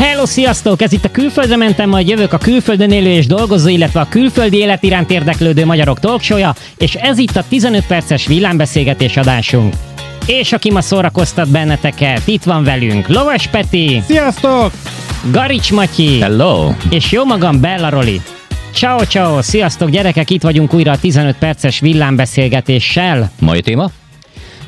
Hello, sziasztok! Ez itt a Külföldre mentem, majd jövök a külföldön élő és dolgozó, illetve a külföldi élet iránt érdeklődő magyarok talkshow és ez itt a 15 perces villámbeszélgetés adásunk. És aki ma szórakoztat benneteket, itt van velünk Lovas Peti, Sziasztok! Garics Matyi, Hello! és jó magam Bella Roli. Ciao, ciao, sziasztok gyerekek, itt vagyunk újra a 15 perces villámbeszélgetéssel. Mai téma?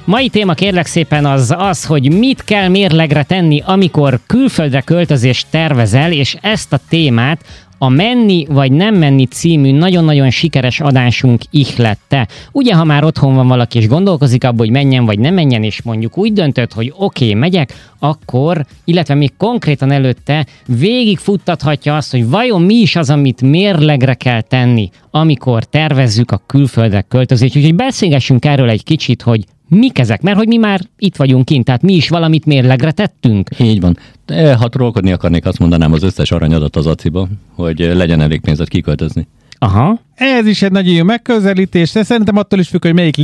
Mai téma kérlek szépen az az, hogy mit kell mérlegre tenni, amikor külföldre költözést tervezel, és ezt a témát a Menni vagy Nem Menni című nagyon-nagyon sikeres adásunk ihlette. Ugye, ha már otthon van valaki és gondolkozik abban, hogy menjen vagy nem menjen, és mondjuk úgy döntött, hogy oké, okay, megyek, akkor, illetve még konkrétan előtte végigfuttathatja azt, hogy vajon mi is az, amit mérlegre kell tenni, amikor tervezzük a külföldre költözést. Úgyhogy beszélgessünk erről egy kicsit, hogy mik ezek? Mert hogy mi már itt vagyunk kint, tehát mi is valamit mérlegre tettünk. Így van. De, ha trollkodni akarnék, azt mondanám az összes aranyadat az aciba, hogy legyen elég pénzed kiköltözni. Aha. Ez is egy nagyon jó megközelítés, de szerintem attól is függ, hogy melyik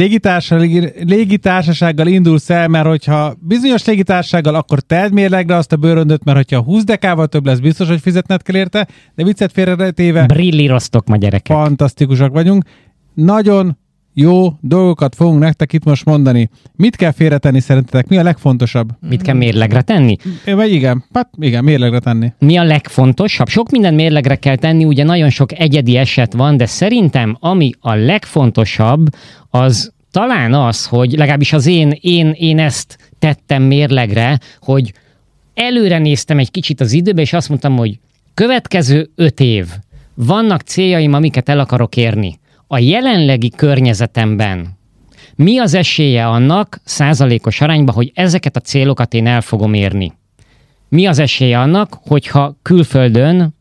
légitársasággal, indulsz el, mert hogyha bizonyos légitársasággal, akkor tedd mérlegre azt a bőröndöt, mert hogyha 20 dekával több lesz, biztos, hogy fizetned kell érte, de viccet félretéve Brillíroztok ma gyerekek. fantasztikusak vagyunk. Nagyon jó dolgokat fogunk nektek itt most mondani. Mit kell félretenni szerintetek? Mi a legfontosabb? Mit kell mérlegre tenni? Vagy igen, hát igen, mérlegre tenni. Mi a legfontosabb? Sok minden mérlegre kell tenni, ugye nagyon sok egyedi eset van, de szerintem ami a legfontosabb, az talán az, hogy legalábbis az én, én, én ezt tettem mérlegre, hogy előre néztem egy kicsit az időbe, és azt mondtam, hogy következő öt év, vannak céljaim, amiket el akarok érni. A jelenlegi környezetemben mi az esélye annak százalékos arányban, hogy ezeket a célokat én el fogom érni? Mi az esélye annak, hogyha külföldön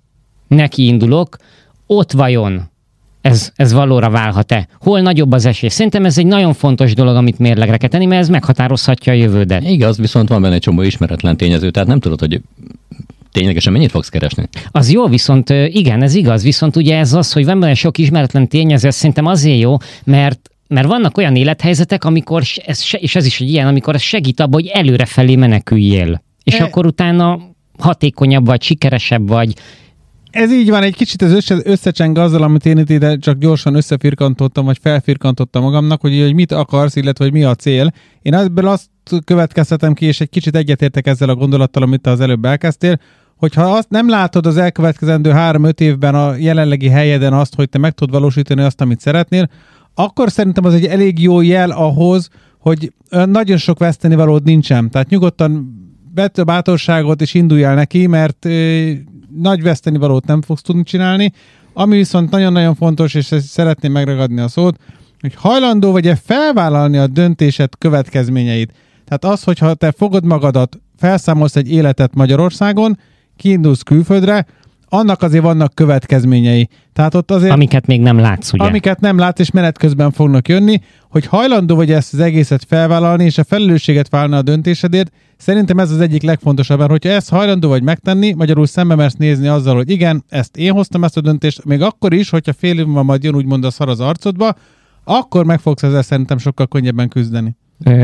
neki indulok, ott vajon ez, ez valóra válhat-e? Hol nagyobb az esély? Szerintem ez egy nagyon fontos dolog, amit mérlegre kell tenni, mert ez meghatározhatja a jövődet. Igaz, viszont van benne egy csomó ismeretlen tényező, tehát nem tudod, hogy ténylegesen mennyit fogsz keresni. Az jó, viszont igen, ez igaz, viszont ugye ez az, hogy van benne sok ismeretlen tényező, ez szerintem azért jó, mert mert vannak olyan élethelyzetek, amikor, ez, se- és ez is egy ilyen, amikor ez segít abban, hogy előrefelé meneküljél. És E- akkor utána hatékonyabb vagy, sikeresebb vagy. Ez így van, egy kicsit ez össze, összecseng azzal, amit én itt ide csak gyorsan összefirkantottam, vagy felfirkantottam magamnak, hogy, hogy mit akarsz, illetve hogy mi a cél. Én ebből azt következtetem ki, és egy kicsit egyetértek ezzel a gondolattal, amit te az előbb elkezdtél, hogyha azt nem látod az elkövetkezendő három-öt évben a jelenlegi helyeden azt, hogy te meg tudod valósítani azt, amit szeretnél, akkor szerintem az egy elég jó jel ahhoz, hogy nagyon sok vesztenivalód nincsen. Tehát nyugodtan vedd a bátorságot és indulj el neki, mert nagy vesztenivalót nem fogsz tudni csinálni. Ami viszont nagyon-nagyon fontos, és szeretném megragadni a szót, hogy hajlandó vagy-e felvállalni a döntésed következményeit. Tehát az, hogyha te fogod magadat, felszámolsz egy életet Magyarországon, kiindulsz külföldre, annak azért vannak következményei. Tehát ott azért Amiket még nem látsz, ugye? amiket nem látsz, és menet közben fognak jönni, hogy hajlandó vagy ezt az egészet felvállalni, és a felelősséget vállalni a döntésedért, szerintem ez az egyik legfontosabb, mert hogyha ezt hajlandó vagy megtenni, magyarul szembe mersz nézni azzal, hogy igen, ezt én hoztam ezt a döntést, még akkor is, hogyha fél év múlva majd jön úgymond a szar az arcodba, akkor meg fogsz ezzel szerintem sokkal könnyebben küzdeni.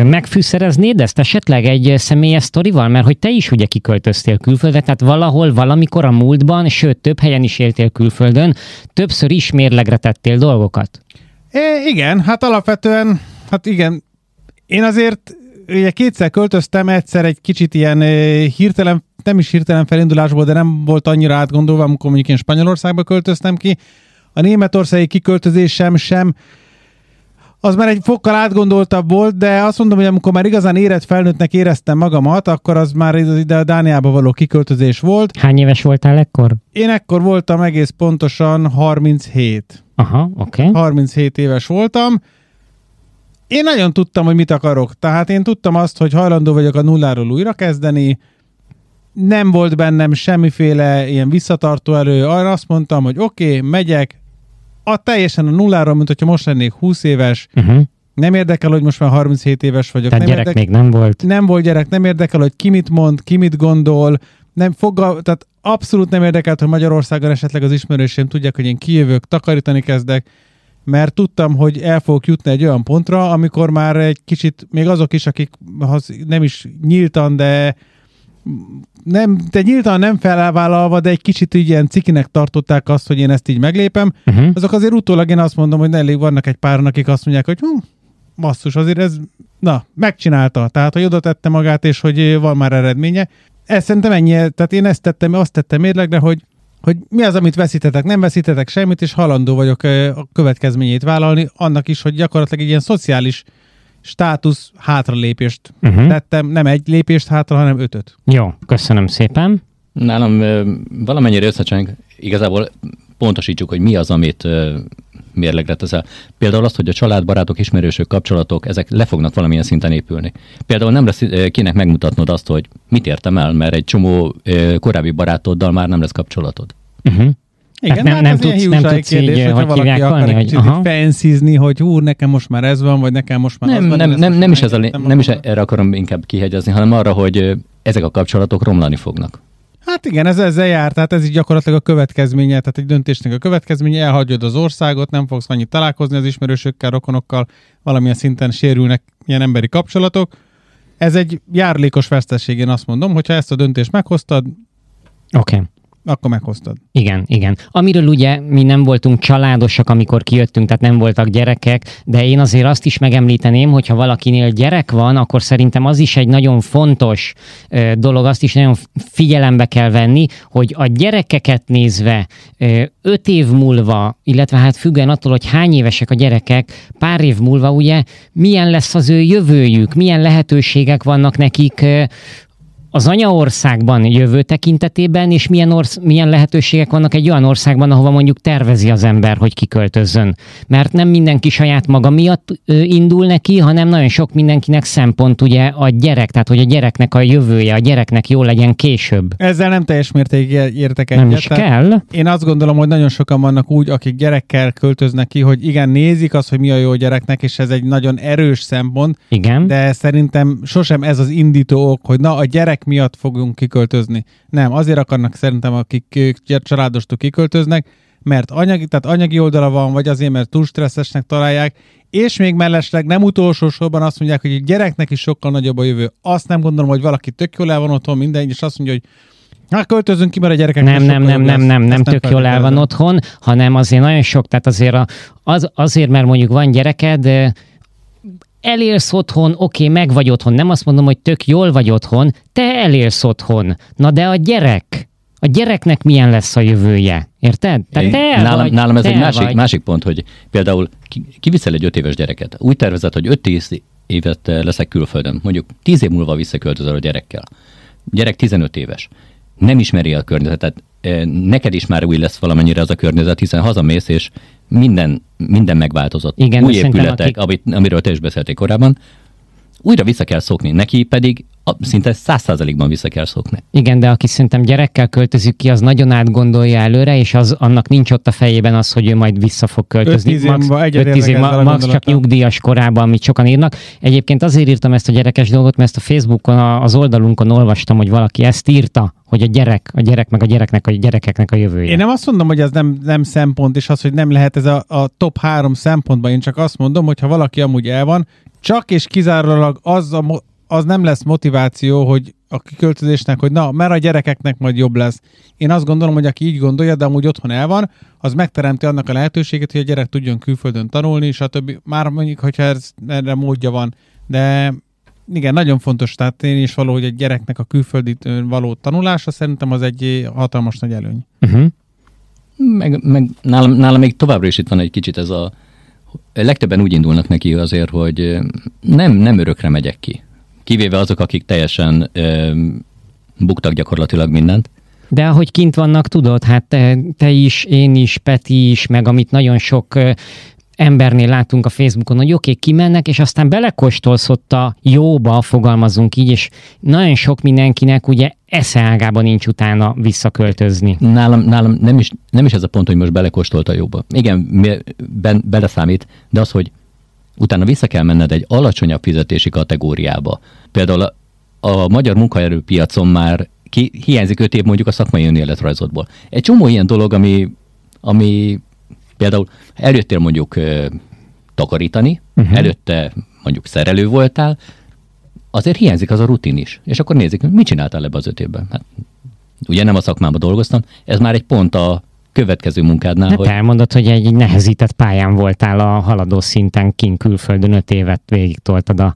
Megfűszereznéd ezt esetleg egy személyes sztorival? Mert hogy te is ugye kiköltöztél külföldre, tehát valahol, valamikor a múltban, sőt több helyen is éltél külföldön, többször is mérlegre tettél dolgokat. É, igen, hát alapvetően, hát igen, én azért ugye kétszer költöztem, egyszer egy kicsit ilyen hirtelen, nem is hirtelen felindulásból, de nem volt annyira átgondolva, amikor mondjuk én Spanyolországba költöztem ki. A németországi kiköltözésem sem, az már egy fokkal átgondoltabb volt, de azt mondom, hogy amikor már igazán érett felnőttnek éreztem magamat, akkor az már ide a Dániába való kiköltözés volt. Hány éves voltál ekkor? Én ekkor voltam egész pontosan 37. Aha, oké. Okay. 37 éves voltam. Én nagyon tudtam, hogy mit akarok. Tehát én tudtam azt, hogy hajlandó vagyok a nulláról újra kezdeni. Nem volt bennem semmiféle ilyen visszatartó elő. Arra azt mondtam, hogy oké, okay, megyek, a teljesen a nulláról, mint hogyha most lennék 20 éves. Uh-huh. Nem érdekel, hogy most már 37 éves vagyok. Tehát nem gyerek érdekel, még nem volt. nem volt gyerek, nem érdekel, hogy ki mit mond, ki mit gondol, nem fogal, tehát abszolút nem érdekelt, hogy Magyarországon esetleg az ismerőseim tudják, hogy én kijövök, takarítani kezdek, mert tudtam, hogy el fogok jutni egy olyan pontra, amikor már egy kicsit, még azok is, akik nem is nyíltan, de nem, te nyíltan nem felvállalva, de egy kicsit így ilyen cikinek tartották azt, hogy én ezt így meglépem, Uh-huh. azok azért utólag én azt mondom, hogy elég vannak egy páran, akik azt mondják, hogy hm, basszus, azért ez, na, megcsinálta. Tehát, hogy oda tette magát, és hogy van már eredménye. Ez szerintem ennyi, tehát én ezt tettem, azt tettem mérlegre, hogy hogy mi az, amit veszítetek, nem veszítetek semmit, és halandó vagyok a következményét vállalni, annak is, hogy gyakorlatilag egy ilyen szociális státusz hátralépést Uh-huh. tettem, nem egy lépést hátra, hanem ötöt. Jó, köszönöm szépen. Nálam valamennyire összecseng, igazából pontosítsuk, hogy mi az, amit mérlegre teszel. Például azt, hogy a család, barátok, ismerősök, kapcsolatok, ezek le fognak valamilyen szinten épülni. Például nem lesz kinek megmutatnod azt, hogy mit értem el, mert egy csomó korábbi barátoddal már nem lesz kapcsolatod. Uh-huh. Igen, nem- hát nem ilyen tudsz- nem tudsz így, kérdés, hogyha hogy valaki hívják akar valni, egy hogy aha. hogy hú, nekem most már ez van, vagy nekem most már Nem, az van, nem, nem, nem, is ez a, nem is erre akarom inkább kihegyezni, hanem arra, hogy ezek a kapcsolatok romlani fognak. Hát igen, ez ezzel jár, tehát ez így gyakorlatilag a következménye, tehát egy döntésnek a következménye, elhagyod az országot, nem fogsz annyit találkozni az ismerősökkel, rokonokkal, valamilyen szinten sérülnek ilyen emberi kapcsolatok. Ez egy járlékos veszteség, én azt mondom, hogyha ezt a döntést meghoztad, Oké. Okay. Akkor meghoztad. Igen, igen. Amiről ugye mi nem voltunk családosak, amikor kijöttünk, tehát nem voltak gyerekek, de én azért azt is megemlíteném, hogy ha valakinél gyerek van, akkor szerintem az is egy nagyon fontos ö, dolog, azt is nagyon figyelembe kell venni, hogy a gyerekeket nézve ö, öt év múlva, illetve hát függően attól, hogy hány évesek a gyerekek, pár év múlva ugye milyen lesz az ő jövőjük, milyen lehetőségek vannak nekik ö, az anyaországban jövő tekintetében, és milyen, orsz- milyen lehetőségek vannak egy olyan országban, ahova mondjuk tervezi az ember, hogy kiköltözzön. Mert nem mindenki saját maga miatt indul neki, hanem nagyon sok mindenkinek szempont ugye a gyerek, tehát hogy a gyereknek a jövője, a gyereknek jó legyen később. Ezzel nem teljes mértékig értek egyet. Nem is kell. Én azt gondolom, hogy nagyon sokan vannak úgy, akik gyerekkel költöznek ki, hogy igen, nézik azt, hogy mi a jó gyereknek, és ez egy nagyon erős szempont, Igen. de szerintem sosem ez az indító ok, hogy na, a gyerek miatt fogunk kiköltözni. Nem, azért akarnak szerintem, akik családostól kiköltöznek, mert anyagi, tehát anyagi oldala van, vagy azért, mert túl stresszesnek találják, és még mellesleg nem utolsó sorban azt mondják, hogy a gyereknek is sokkal nagyobb a jövő. Azt nem gondolom, hogy valaki tök jól el van otthon, minden, és azt mondja, hogy hát költözünk ki, mert a gyerekek Nem, nem, nem, nem, nem, nem tök jól el van ott. otthon, hanem azért nagyon sok, tehát azért a, az, azért, mert mondjuk van gyereked, ö, elélsz otthon, oké, meg vagy otthon, nem azt mondom, hogy tök jól vagy otthon, te elélsz otthon. Na de a gyerek, a gyereknek milyen lesz a jövője? Érted? Tehát te nálam, vagy, nálam ez egy másik, vagy. másik pont, hogy például ki- kiviszel egy öt éves gyereket. Úgy tervezed, hogy 5-10 évet eh, leszek külföldön. Mondjuk 10 év múlva visszaköltözöl a gyerekkel. Gyerek 15 éves. Nem ismeri a környezetet. Neked is már új lesz valamennyire az a környezet, hiszen hazamész, és minden, minden megváltozott. Igen, új épületek, akik- amit, amiről te is beszéltél korábban. Újra vissza kell szokni. Neki pedig szinte száz százalékban vissza kell szokni. Igen, de aki szerintem gyerekkel költözik ki, az nagyon átgondolja előre, és az, annak nincs ott a fejében az, hogy ő majd vissza fog költözni. Öt-tíz Max, év, ezzel a max csak nyugdíjas korában, amit sokan írnak. Egyébként azért írtam ezt a gyerekes dolgot, mert ezt a Facebookon, a- az oldalunkon olvastam, hogy valaki ezt írta, hogy a gyerek, a gyerek meg a gyereknek, a gyerekeknek a jövője. Én nem azt mondom, hogy ez nem, nem szempont, és az, hogy nem lehet ez a, a top három szempontban. Én csak azt mondom, hogy ha valaki amúgy el van, csak és kizárólag az, a, mo- az nem lesz motiváció, hogy a kiköltözésnek, hogy na, mert a gyerekeknek majd jobb lesz. Én azt gondolom, hogy aki így gondolja, de amúgy otthon el van, az megteremti annak a lehetőséget, hogy a gyerek tudjon külföldön tanulni, stb. Már mondjuk, hogyha ez, erre módja van. De igen, nagyon fontos, tehát én is valahogy egy gyereknek a külföldi való tanulása szerintem az egy hatalmas nagy előny. Uh-huh. Meg, meg nálam, nálam még továbbra is itt van egy kicsit ez a... Legtöbben úgy indulnak neki azért, hogy nem, nem örökre megyek ki. Kivéve azok, akik teljesen ö, buktak gyakorlatilag mindent. De ahogy kint vannak, tudod, hát te, te is, én is, Peti is, meg amit nagyon sok ö, embernél látunk a Facebookon, hogy oké, kimennek, és aztán belekóstolsz ott a jóba, fogalmazunk így, és nagyon sok mindenkinek ugye eszeágában nincs utána visszaköltözni. Nálam, nálam nem, is, nem is ez a pont, hogy most belekóstolt a jóba. Igen, ben, beleszámít, de az, hogy utána vissza kell menned egy alacsonyabb fizetési kategóriába. Például a, a magyar munkaerőpiacon már ki, hiányzik öt év mondjuk a szakmai önéletrajzodból. Egy csomó ilyen dolog, ami, ami például előttél mondjuk ö, takarítani, uh-huh. előtte mondjuk szerelő voltál, azért hiányzik az a rutin is. És akkor nézik, mit csináltál ebbe az öt évben. Hát, ugye nem a szakmában dolgoztam, ez már egy pont a következő munkádnál, Hát hogy elmondod, hogy egy nehezített pályán voltál a haladó szinten kint külföldön öt évet végig toltad a...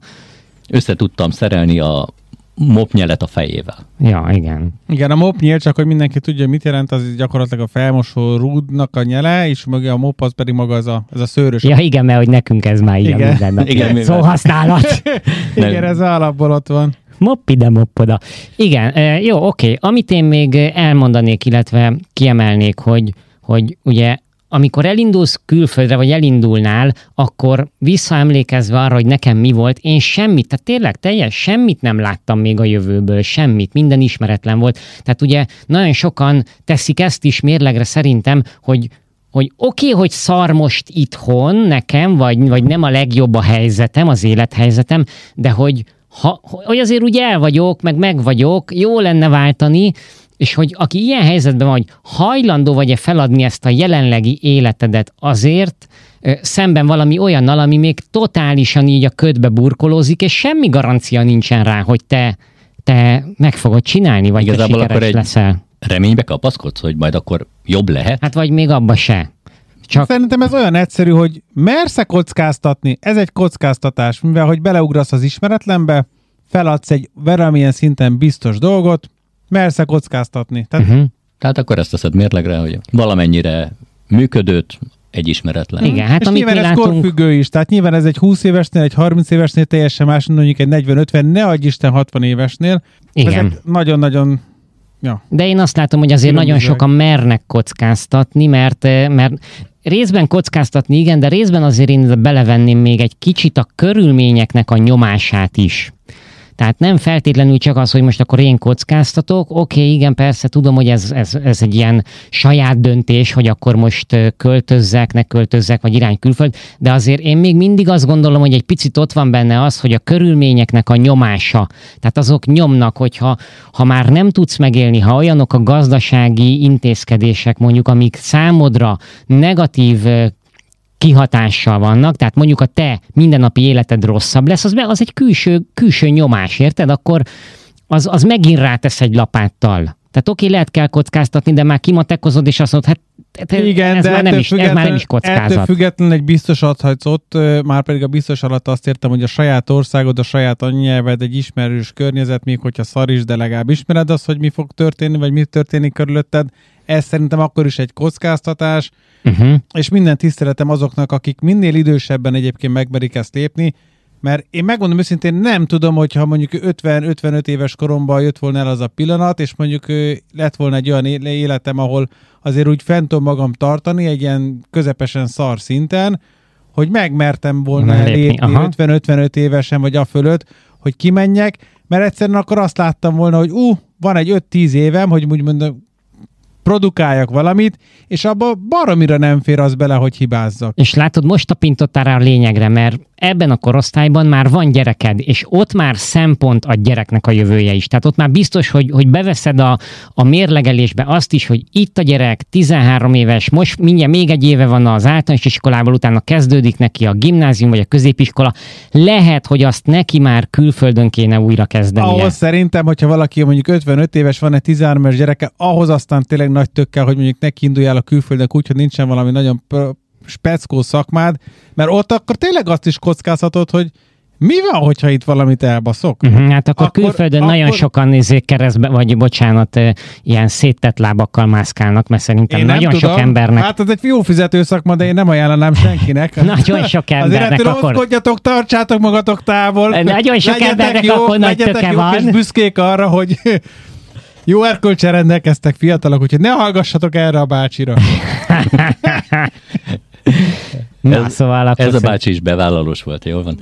össze tudtam szerelni a mopnyelet a fejével. Ja, igen. Igen, a mop nyílt, csak hogy mindenki tudja, mit jelent, az gyakorlatilag a felmosó rúdnak a nyele, és mögé a mop az pedig maga az a, ez a szőrös. Ja, igen, mert hogy nekünk ez már így a Igen. mindennapi Igen, mivel- szóhasználat. Igen, ez alapból ott van. Mopp ide, mopp. Igen, jó, oké. Amit én még elmondanék, illetve kiemelnék, hogy, hogy ugye amikor elindulsz külföldre, vagy elindulnál, akkor visszaemlékezve arra, hogy nekem mi volt, én semmit, tehát tényleg teljes semmit nem láttam még a jövőből, semmit, minden ismeretlen volt. Tehát ugye nagyon sokan teszik ezt is mérlegre szerintem, hogy hogy oké, okay, hogy szar most itthon nekem, vagy, vagy nem a legjobb a helyzetem, az élethelyzetem, de hogy, ha, hogy azért úgy el vagyok, meg meg vagyok, jó lenne váltani, és hogy aki ilyen helyzetben vagy, hajlandó vagy-e feladni ezt a jelenlegi életedet azért, szemben valami olyannal, ami még totálisan így a ködbe burkolózik, és semmi garancia nincsen rá, hogy te, te meg fogod csinálni, vagy Igazából te akkor sikeres egy- leszel. Reménybe kapaszkodsz, hogy majd akkor jobb lehet? Hát vagy még abba se. Csak Szerintem ez olyan egyszerű, hogy mersz-e kockáztatni? Ez egy kockáztatás, mivel hogy beleugrasz az ismeretlenbe, feladsz egy valamilyen szinten biztos dolgot, mersz-e kockáztatni? Tehát uh-huh. Tehát akkor ezt teszed mérlegre, hogy valamennyire működött, egy ismeretlen. Igen, hát és amit nyilván mi ez látunk, korfüggő is, tehát nyilván ez egy 20 évesnél, egy 30 évesnél teljesen más, mondjuk egy 40-50, ne adj Isten 60 évesnél. igen. Ezek nagyon-nagyon, ja. De én azt látom, hogy azért nagyon Különbözőek. sokan mernek kockáztatni, mert, eh, mert részben kockáztatni igen, de részben azért én belevenném még egy kicsit a körülményeknek a nyomását is. Tehát nem feltétlenül csak az, hogy most akkor én kockáztatok, oké, okay, igen, persze tudom, hogy ez, ez, ez egy ilyen saját döntés, hogy akkor most költözzek, ne költözzek, vagy irány külföld, de azért én még mindig azt gondolom, hogy egy picit ott van benne az, hogy a körülményeknek a nyomása, tehát azok nyomnak, hogyha ha már nem tudsz megélni, ha olyanok a gazdasági intézkedések mondjuk, amik számodra negatív kihatással vannak, tehát mondjuk a te mindennapi életed rosszabb lesz, az, az egy külső, külső nyomás, érted? Akkor az, az megint rátesz egy lapáttal. Tehát oké, lehet kell kockáztatni, de már kimatekozod, és azt mondod, hát te- Igen, ez, de már nem ettől is, ez már nem is Ettől kockázat. függetlenül egy biztos adhatsz ott, már pedig a biztos alatt azt értem, hogy a saját országod, a saját anyanyelved, egy ismerős környezet, még hogyha szar is, de legalább ismered azt, hogy mi fog történni, vagy mi történik körülötted. Ez szerintem akkor is egy kockáztatás, Uh-huh. és minden tiszteletem azoknak, akik minél idősebben egyébként megmerik ezt lépni, mert én megmondom őszintén, nem tudom, hogyha mondjuk 50-55 éves koromban jött volna el az a pillanat, és mondjuk lett volna egy olyan életem, ahol azért úgy fent tudom magam tartani, egy ilyen közepesen szar szinten, hogy megmertem volna Lépni, lépni aha. 50-55 évesen, vagy a fölött, hogy kimenjek, mert egyszerűen akkor azt láttam volna, hogy ú, uh, van egy 5-10 évem, hogy úgy mondom, produkáljak valamit, és abba baromira nem fér az bele, hogy hibázzak. És látod, most tapintottál rá a lényegre, mert ebben a korosztályban már van gyereked, és ott már szempont a gyereknek a jövője is. Tehát ott már biztos, hogy, hogy beveszed a, a mérlegelésbe azt is, hogy itt a gyerek, 13 éves, most mindjárt még egy éve van az általános iskolában, utána kezdődik neki a gimnázium vagy a középiskola. Lehet, hogy azt neki már külföldön kéne újra kezdenie. Ahhoz szerintem, hogyha valaki mondjuk 55 éves, van egy 13 éves gyereke, ahhoz aztán tényleg nagy tökkel, hogy mondjuk neki induljál a külföldnek úgy, hogy nincsen valami nagyon speckó szakmád, mert ott akkor tényleg azt is kockázhatod, hogy mi van, hogyha itt valamit elbaszok? Uh-huh, hát akkor, Akkor- külföldön nagyon akkor- sokan nézzék keresztbe, vagy bocsánat, ilyen széttett lábakkal mászkálnak, mert szerintem Én nagyon tudom. sok embernek Hát ez egy jó fizető szakma, de én nem ajánlanám senkinek. Nagyon sok Azért embernek ettől akkor- óvkodjatok, tartsátok magatok távol. Nagyon sok Legyetek embernek jók, akkor nagy töke jók van. és büszkék arra, hogy jó erkölcsel rendelkeztek fiatalok, úgyhogy ne hallgassatok erre a bácsira. Na, Ez- szóval akkor Ez a bácsi is bevállalós volt, jól van.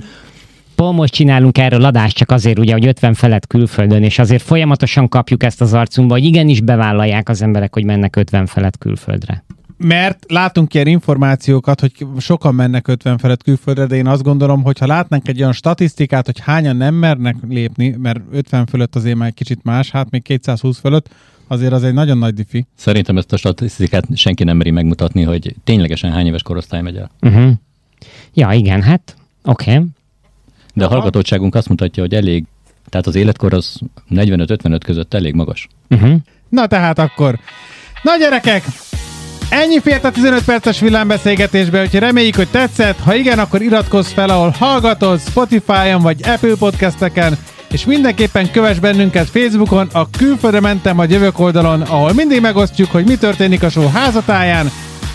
Pont most csinálunk erről adást, csak azért ugye, hogy 50 felett külföldön, és azért folyamatosan kapjuk ezt az arcunkba, hogy igenis bevállalják az emberek, hogy mennek 50 felett külföldre. Mert látunk ilyen információkat, hogy sokan mennek 50 felett külföldre, de én azt gondolom, hogy ha látnánk egy olyan statisztikát, hogy hányan nem mernek lépni, mert 50 fölött azért már egy kicsit más, hát még 220 fölött, azért az egy nagyon nagy diffi. Szerintem ezt a statisztikát senki nem meri megmutatni, hogy ténylegesen hány éves korosztály megy el. Uh-huh. Ja, igen, hát oké. Okay. De a Aha. hallgatottságunk azt mutatja, hogy elég Tehát az életkor az 45-55 között elég magas. Uh-huh. Na tehát akkor, na gyerekek, Ennyi fért a 15 perces villámbeszélgetésbe, úgyhogy reméljük, hogy tetszett. Ha igen, akkor iratkozz fel, ahol hallgatod, Spotify-on vagy Apple podcasteken, és mindenképpen kövess bennünket Facebookon, a Külföldre mentem a jövök oldalon, ahol mindig megosztjuk, hogy mi történik a show házatáján.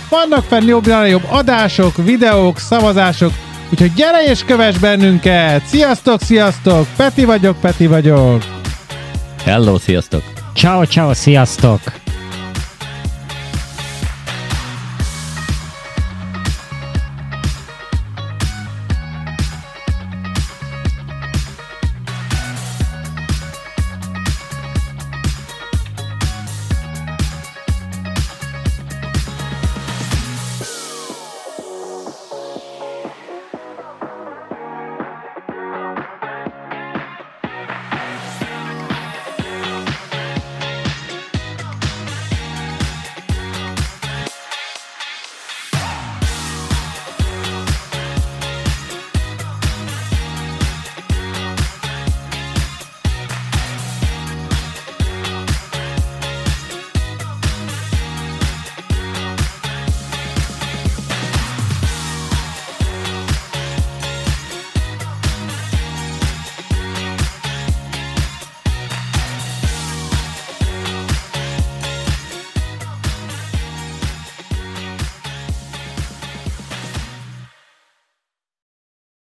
Vannak fenn jobb, jobb adások, videók, szavazások, úgyhogy gyere és kövess bennünket! Sziasztok, sziasztok! Peti vagyok, Peti vagyok! Hello, sziasztok! Ciao, ciao, sziasztok!